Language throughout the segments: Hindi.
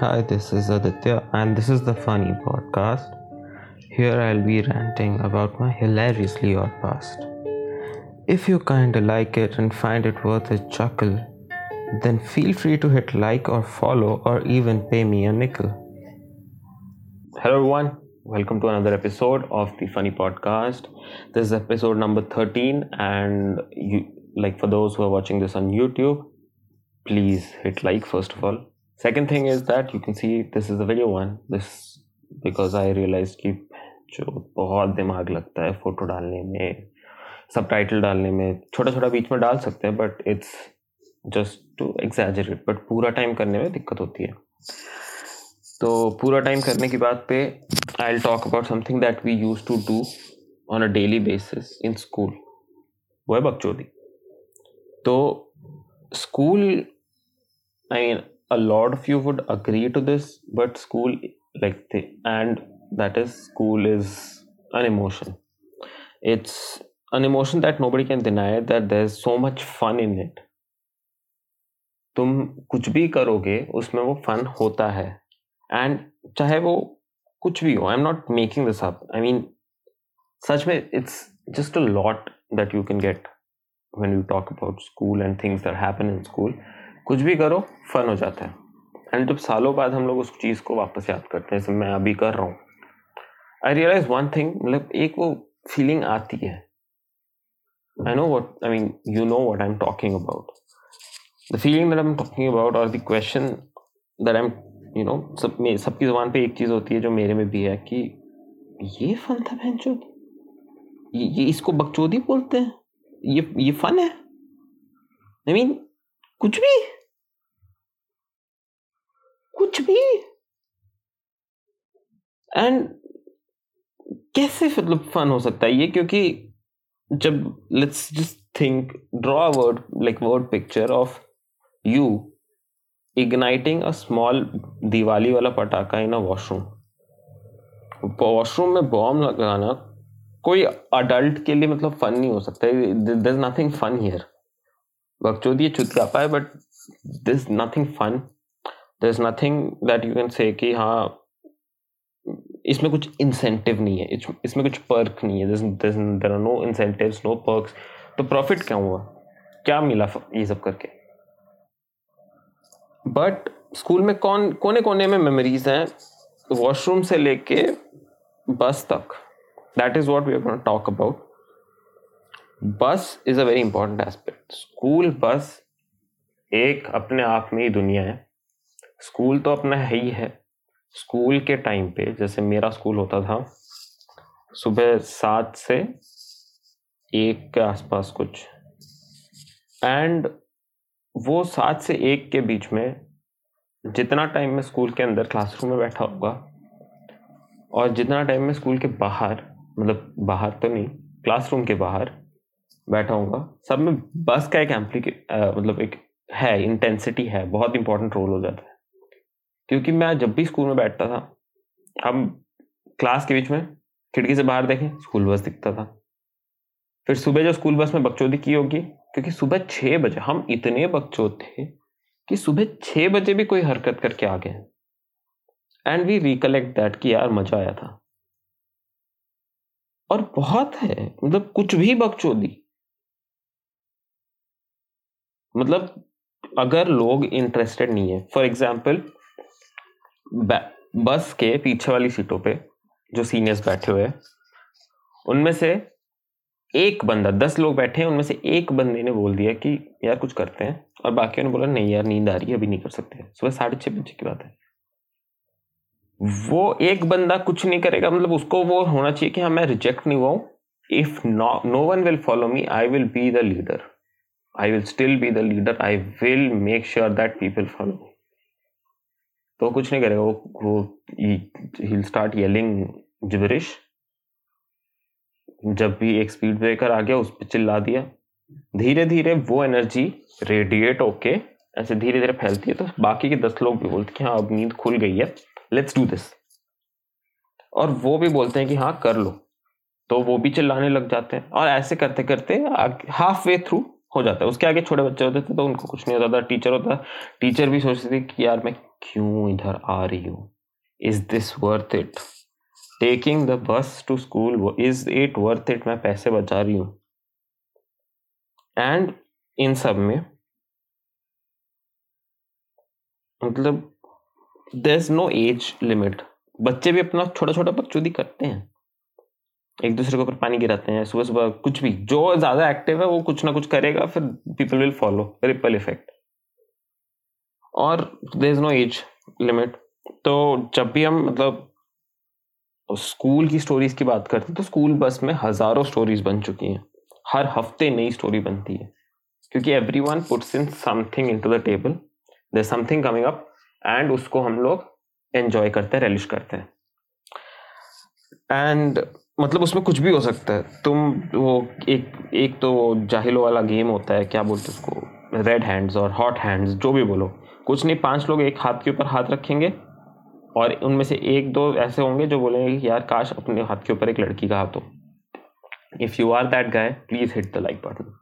Hi, this is Aditya, and this is the Funny Podcast. Here I'll be ranting about my hilariously odd past. If you kinda like it and find it worth a chuckle, then feel free to hit like or follow or even pay me a nickel. Hello, everyone. Welcome to another episode of the Funny Podcast. This is episode number 13, and you like for those who are watching this on YouTube, please hit like first of all. Second thing is that you can see this is the video one. This, because I realized कि जो बहुत दिमाग लगता है फ़ोटो डालने में सब टाइटल डालने में छोटा छोटा बीच में डाल सकते हैं but it's just to exaggerate but पूरा टाइम करने में दिक्कत होती है तो पूरा टाइम करने की बात पे I will talk about something that we use to do on a daily basis in school वो है बकचोदी तो school I mean a lot of you would agree to this but school like the, and that is school is an emotion it's an emotion that nobody can deny that there's so much fun in it तुम कुछ भी करोगे उसमें वो फन होता है एंड चाहे वो कुछ भी हो I am not making this up I mean सच में it's just a lot that you can get when you talk about school and things that happen in school कुछ भी करो फन हो जाता है। एंड जब सालों बाद हम लोग उस चीज़ को वापस याद करते हैं जैसे मैं अभी कर रहा हूँ आई रियलाइज़ वन थिंग मतलब एक वो फीलिंग आती है। I know what I mean you know what I am talking about the feeling that I am talking about और the question that I am you know सब में सबकी ज़ुबान पे एक चीज़ होती है जो मेरे में भी है कि ये फन था बहन ये, ये इसको बकचोदी बोलते हैं। ये ये फन है। आई I मीन mean, कुछ भी। कुछ भी। एंड कैसे मतलब फन हो सकता है ये? क्योंकि जब let's just think draw a word like word picture of you igniting a small Diwali वाला पटाखा इन अ वॉशरूम वॉशरूम में बॉम्ब लगाना कोई अडल्ट के लिए मतलब फन नहीं हो सकता इज़ नथिंग फन हियर बकचोदी चुतकापा है but this nothing fun there is nothing that you can say कि हाँ इसमें कुछ इंसेंटिव नहीं है। इसमें कुछ पर्क नहीं है। There are no no perks तो प्रॉफिट क्या हुआ? क्या मिला ये सब करके? बट स्कूल में कौन कोने कोने में मेमोरीज हैं? वॉशरूम से लेके बस तक। That is what we talk about bus is a very important aspect school bus एक अपने आप में ही दुनिया है। स्कूल तो अपना है ही है। स्कूल के टाइम पे जैसे मेरा स्कूल होता था, सुबह सात से एक के आसपास कुछ। एंड वो सात से एक के बीच में जितना टाइम मैं स्कूल के अंदर क्लासरूम में बैठा होगा और जितना टाइम मैं स्कूल के बाहर मतलब बाहर तो नहीं, क्लासरूम के बाहर बैठा हूँ सब में बस का एक एम्पली मतलब एक है इंटेंसिटी है, बहुत इंपॉर्टेंट रोल हो जाता है। क्योंकि मैं जब भी स्कूल में बैठता था, हम क्लास के बीच में खिड़की से बाहर देखें, स्कूल बस दिखता था। फिर सुबह जो स्कूल बस में बकचोदी की होगी, क्योंकि सुबह छः बजे, हम इतने बकचोद थे कि सुबह छः बजे भी कोई हरकत करके आ गए। एंड वी रिकलेक्ट दैट कि यार मज़ा आया था। और बहुत है मतलब कुछ भी बकचोदी। मतलब अगर लोग इंटरेस्टेड नहीं है फॉर एग्ज़ाम्पल बस के पीछे वाली सीटों पे जो सीनियर्स बैठे हुए हैं, उनमें से एक बंदा, दस लोग बैठे हैं, उनमें से एक बंदे ने बोल दिया कि, यार, कुछ करते हैं। और बाकी ने बोला, नहीं यार, नींद आ रही है, अभी नहीं कर सकते सुबह साढ़े छः बजे की बात है। वो एक बंदा कुछ नहीं करेगा मतलब उसको वो होना चाहिए कि हाँ मैं रिजेक्ट नहीं हुआ if no one will follow me I will be the leader I will still be the leader I will make sure that people follow me तो कुछ नहीं करेगा, वो वो ही स्टार्ट येलिंग जिबरिश जब भी एक स्पीड ब्रेकर आ गया, उस पर चिल्ला दिया। धीरे धीरे वो एनर्जी रेडिएट होके ऐसे धीरे धीरे फैलती है तो बाकी के दस लोग भी बोलते हैं हाँ अब नींद खुल गई है लेट्स डू दिस और वो भी बोलते हैं कि हाँ कर लो। तो वो भी चिल्लाने लग जाते हैं, और ऐसे करते करते हाफ़ वे थ्रू हो जाता है। उसके आगे छोटे बच्चे होते थे तो उनको कुछ नहीं होता था टीचर होता टीचर भी सोचते थे कि यार, मैं क्यों इधर आ रही हूँ? Is this worth it taking the bus to school is it worth it मैं पैसे बचा रही हूँ। एंड इन सब में मतलब there is no age limit बच्चे भी अपना छोटा छोटा बकचोदी करते हैं। एक दूसरे के ऊपर पानी गिराते हैं सुबह सुबह कुछ भी, जो ज़्यादा एक्टिव है, वो कुछ ना कुछ करेगा, फिर people will follow ripple effect और there is no age limit तो जब भी हम मतलब स्कूल की स्टोरीज की बात करते हैं तो स्कूल बस में हज़ारों स्टोरीज बन चुकी हैं। हर हफ़्ते नई स्टोरी बनती है। क्योंकि everyone puts in something into the table there something coming up and उसको हम लोग एंजॉय करते हैं रेलिश करते हैं। एंड मतलब उसमें कुछ भी हो सकता है। तुम वो एक एक तो जाहिलो वाला गेम होता है, क्या बोलते उसको? रेड हैंड्स और हॉट हैंड्स जो भी बोलो। कुछ नहीं, पाँच लोग एक हाथ के ऊपर हाथ रखेंगे और उनमें से एक दो ऐसे होंगे जो बोलेंगे कि यार काश अपने हाथ के ऊपर एक लड़की का हाथ हो। If you are that guy please hit the like button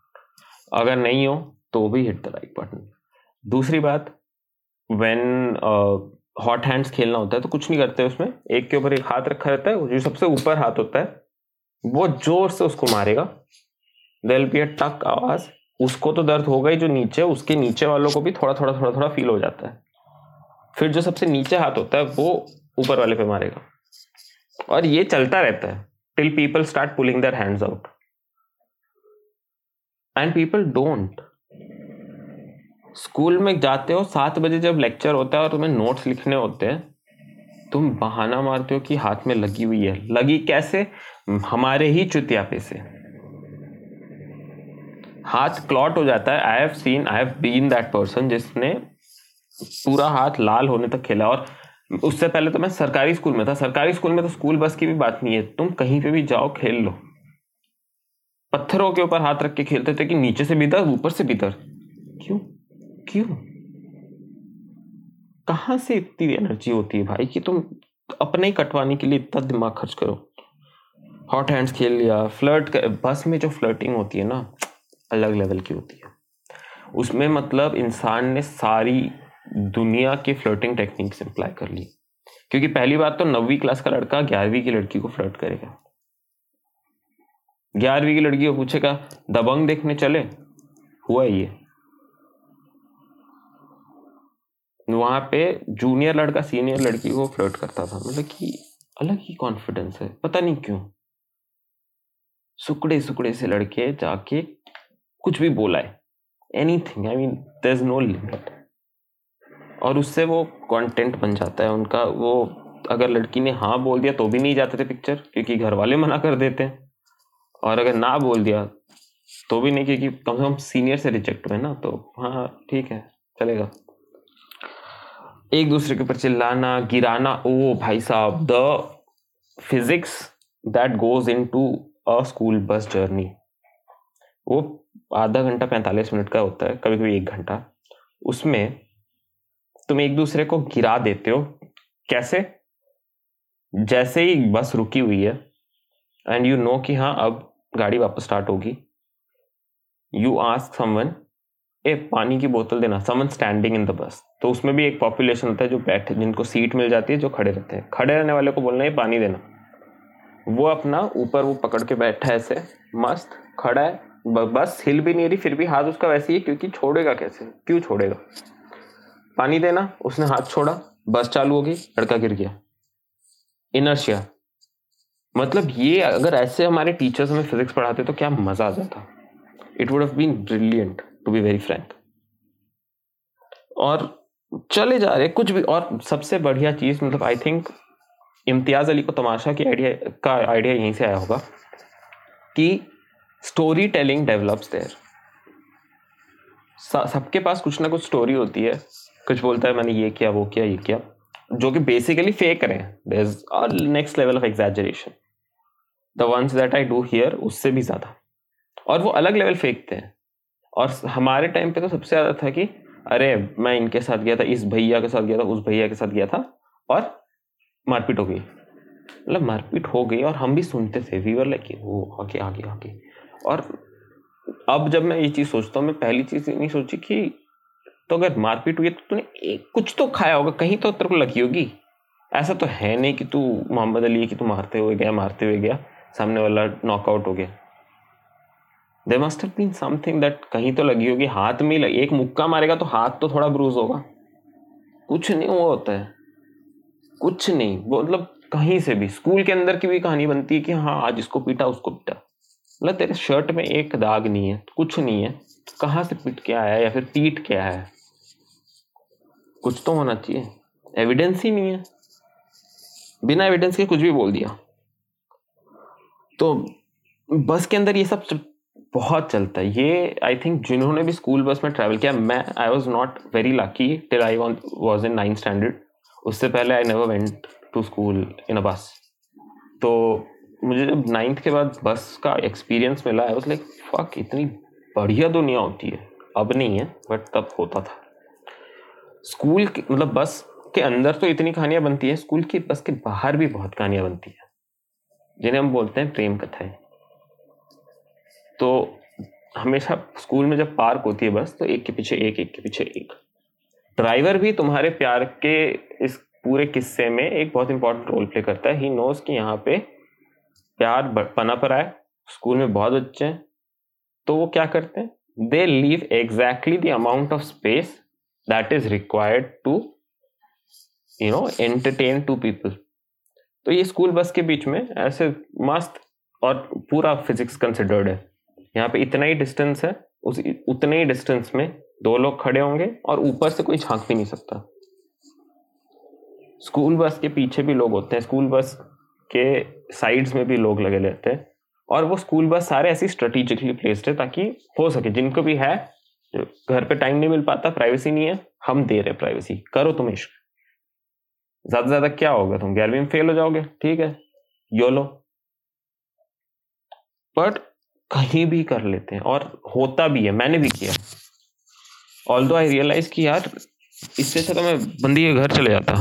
अगर नहीं हो तो भी हिट द लाइक बटन दूसरी बात वेन हॉट हैंड्स खेलना होता है तो कुछ नहीं करते उसमें। एक के ऊपर एक हाथ रखा रहता है, जो सबसे ऊपर हाथ होता है, वो ज़ोर से उसको मारेगा। देल बी अ टक आवाज़। उसको तो दर्द होगा ही जो नीचे, उसके नीचे वालों को भी थोड़ा थोड़ा थोड़ा थोड़ा फील हो जाता है। फिर जो सबसे नीचे हाथ होता है, वो ऊपर वाले पे मारेगा। और ये चलता रहता है till people start pulling their hands out and people don't school में जाते हो, सात बजे जब लेक्चर होता है और तुम्हें नोट्स लिखने होते हैं, तुम बहाना मारते हो कि हाथ में लगी हुई है। लगी कैसे? हमारे ही चुतियापे से। हाथ क्लॉट हो जाता है। I have seen I have been that person जिसने पूरा हाथ लाल होने तक खेला। और उससे पहले तो मैं सरकारी स्कूल में था। सरकारी स्कूल में तो स्कूल बस की भी बात नहीं है। तुम कहीं पे भी जाओ खेल लो। पत्थरों के ऊपर हाथ रख के खेलते थे कि नीचे से भीतर ऊपर से भीतर। क्यों? क्यों? कहाँ से इतनी एनर्जी होती है भाई कि तुम अपने ही कटवाने के लिए इतना दिमाग खर्च करो? हॉट हैंड्स खेल लिया फ्लर्ट कर, बस में जो फ्लर्टिंग होती है ना अलग लेवल की होती है। उसमें मतलब इंसान ने सारी दुनिया की फ्लर्टिंग टेक्निक्स अप्लाई कर ली। क्योंकि पहली बात तो नवीं क्लास का लड़का ग्यारहवीं की लड़की को फ्लर्ट करेगा। ग्यारहवीं की लड़की को पूछेगा, दबंग देखने चले? हुआ ये? वहाँ पे जूनियर लड़का सीनियर लड़की को फ्लर्ट करता था। मतलब कि अलग ही कॉन्फिडेंस है। पता नहीं क्यों। सुकड़े सुकड़े से लड़के जाके कुछ भी बोला है। Anything I mean there is no limit और उससे वो कंटेंट बन जाता है, उनका वो, अगर लड़की ने हाँ बोल दिया तो भी नहीं जाते थे पिक्चर क्योंकि घर वाले मना कर देते हैं। और अगर ना बोल दिया तो भी नहीं, क्योंकि कम से कम सीनियर से रिजेक्ट हुए ना तो हाँ ठीक है, चलेगा। एक दूसरे के ऊपर चिल्लाना, गिराना, ओ भाई साहब the physics that goes into a school bus journey वो आधा घंटा पैंतालीस मिनट का होता है कभी कभी एक घंटा। उसमें तुम एक दूसरे को गिरा देते हो। कैसे? जैसे ही बस रुकी हुई है एंड यू नो कि हाँ अब गाड़ी वापस स्टार्ट होगी। यू आस्क समवन ए, पानी की बोतल देना। Someone standing in the bus तो उसमें भी एक पॉपुलेशन होता है जो बैठे, जिनको सीट मिल जाती है, जो खड़े रहते हैं। खड़े रहने वाले को बोलना है पानी देना। वो अपना ऊपर वो पकड़ के बैठा है ऐसे, मस्त, खड़ा है। बस हिल भी नहीं रही, फिर भी हाथ उसका वैसे ही है, क्योंकि छोड़ेगा कैसे? क्यों छोड़ेगा? पानी देना, उसने हाथ छोड़ा, बस चालू हो गई, लड़का गिर गया। इनर्शिया मतलब ये अगर ऐसे हमारे टीचर्स हमें फिजिक्स पढ़ाते तो क्या मज़ा आ जाता? It would have been brilliant to be very frank और चले जा रहे, कुछ भी, और सबसे बढ़िया चीज़ मतलब आई थिंक इम्तियाज़ अली को तमाशा की आइडिया का आइडिया यहीं से आया होगा, कि स्टोरी टेलिंग डेवलप्स देयर सबके पास कुछ ना कुछ स्टोरी होती है। कुछ बोलता है, मैंने ये किया, वो किया, ये किया। जो कि बेसिकली फेक रहे हैं next level of exaggeration the ones that I do here उससे भी ज़्यादा। और वो अलग लेवल फेंकते हैं और हमारे टाइम पे तो सबसे ज़्यादा था कि, अरे, मैं इनके साथ गया था, इस भैया के साथ गया था, उस भैया के साथ गया था। और मारपीट हो गई। मतलब मारपीट हो गई और हम भी सुनते थे वीवर लाइक वो आगे आगे आगे। और अब जब मैं ये चीज़ सोचता हूँ, मैं पहली चीज़ नहीं सोची कि तो अगर मारपीट हुई है तो तूने एक, कुछ तो खाया होगा, कहीं तो तेरे को लगी होगी। ऐसा तो है नहीं कि तू मोहम्मद अली है कि तू मारते हुए गया, मारते हुए गया, सामने वाला नॉकआउट हो गया। They must have been something that कहीं तो लगी होगी, हाथ में लगी, एक मुक्का मारेगा तो हाथ तो थोड़ा ब्रूज होगा। कुछ नहीं वो होता है। कुछ नहीं मतलब कहीं से भी, स्कूल के अंदर की भी कहानी बनती है कि हाँ आज इसको पीटा, उसको पीटा। मतलब तेरे शर्ट में एक दाग नहीं है, कुछ नहीं है। कहाँ से पीट के आया या फिर पीट के आया है? कुछ तो होना चाहिए। एविडेंस ही नहीं है। बिना एविडेंस के कुछ भी बोल दिया। तो बस के अंदर ये सब बहुत चलता है। ये आई थिंक जिन्होंने भी स्कूल बस में ट्रैवल किया, मैं I was not very lucky till I was in ninth standard उससे पहले I never went to school in a bus तो मुझे जब नाइन्थ के बाद बस का एक्सपीरियंस मिला है वॉज़ लाइक फक इतनी बढ़िया दुनिया होती है। अब नहीं है बट तब होता था। स्कूल मतलब बस के अंदर तो इतनी कहानियाँ बनती है स्कूल की बस के बाहर भी बहुत कहानियाँ बनती है, जिन्हें हम बोलते हैं प्रेम कथाएँ। तो हमेशा स्कूल में जब पार्क होती है बस तो एक के पीछे एक एक के पीछे एक। ड्राइवर भी तुम्हारे प्यार के इस पूरे किस्से में एक बहुत इंपॉर्टेंट रोल प्ले करता है। ही नोज़ कि यहाँ पे प्यार पना पर आए, स्कूल में बहुत बच्चे हैं तो वो क्या करते हैं? They leave exactly the amount of space that is required to you know entertain to people तो ये स्कूल बस के बीच में ऐसे मस्त और पूरा फिजिक्स कंसिडर्ड है। यहाँ पे इतना ही डिस्टेंस है, उस, उतने ही डिस्टेंस में दो लोग खड़े होंगे और ऊपर से कोई झाँक भी नहीं सकता। स्कूल बस के पीछे भी लोग होते हैं, स्कूल बस के साइड्स में भी लोग लगे रहते हैं। और वो स्कूल बस सारे ऐसी स्ट्रेटेजिकली प्लेस्ड है ताकि हो सके। जिनको भी है, घर पे टाइम नहीं मिल पाता प्राइवेसी नहीं है, हम दे रहे प्राइवेसी करो तुम इश्क। ज़्यादा ज़्यादा क्या होगा तुम? ग्यारहवीं में फेल हो जाओगे। ठीक है। योलो बट कहीं भी कर लेते हैं। और होता भी है। मैंने भी किया। ऑल दो आई रियलाइज़ कि यार, इससे अच्छा तो मैं बंदी के घर चले जाता।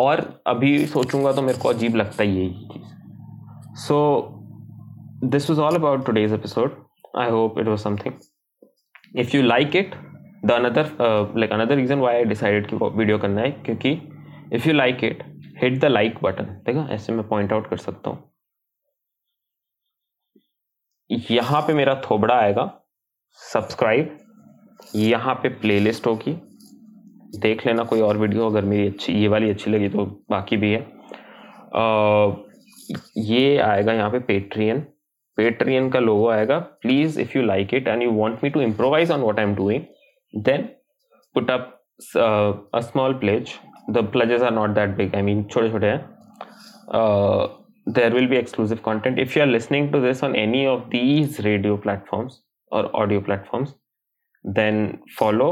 और अभी सोचूँगा तो मेरे को अजीब लगता ही यही चीज़। So this was all about today's episode I hope it was something if you like it the another like another reason why I decided कि वीडियो करना है, क्योंकि if you like it hit the like button ठीक है? ऐसे मैं पॉइंट आउट कर सकता हूँ। यहाँ पे मेरा थोबड़ा आएगा। सब्सक्राइब यहाँ पे प्लेलिस्ट होगी। देख लेना कोई और वीडियो अगर मेरी अच्छी ये वाली अच्छी लगी तो बाकी भी है। आ, ये आएगा यहाँ पे पेट्रियन पेट्रियन का लोगो आएगा। Please if you like it and you want me to improvise on what I am doing then put up a small pledge the pledges are not that big I mean छोटे छोटे हैं। there will be exclusive content. If you are listening to this on any of these radio platforms or audio platforms then follow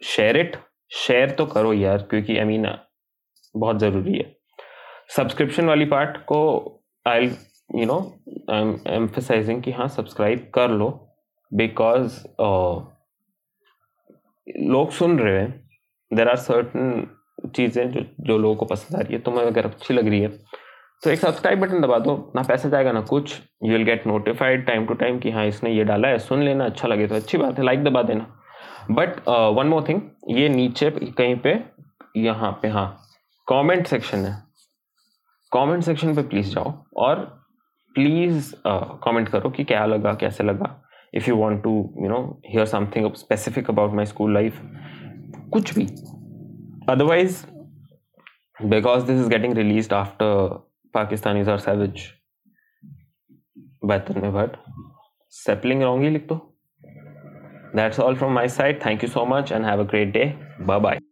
share it share तो करो यार क्योंकि आई मीन बहुत ज़रूरी है। सब्सक्रिप्शन वाली पार्ट को I you know I am emphasizing कि हाँ सब्सक्राइब कर लो बिकॉज़ uh, लोग सुन रहे हैं। देर आर सर्टन चीज़ें जो जो लोगों को पसंद आ रही है तुम्हें अगर अच्छी लग रही है तो एक सब्सक्राइब बटन दबा दो ना पैसा जाएगा ना कुछ। You will get notified time to time कि हाँ इसने ये डाला है सुन लेना अच्छा लगे तो अच्छी बात है लाइक दबा देना। बट वन मोर थिंग ये नीचे कहीं पे, यहाँ पे हाँ. कमेंट सेक्शन है. कमेंट सेक्शन पे प्लीज़ जाओ और प्लीज़ कमेंट करो कि क्या लगा, कैसे लगा. If you want to you know hear something specific about my school life कुछ भी. Otherwise because this is getting release after savage बेहतर में बट सेपलिंग रॉन्ग ही लिख दो. That's all from my side. Thank you so much and have a great day. Bye bye.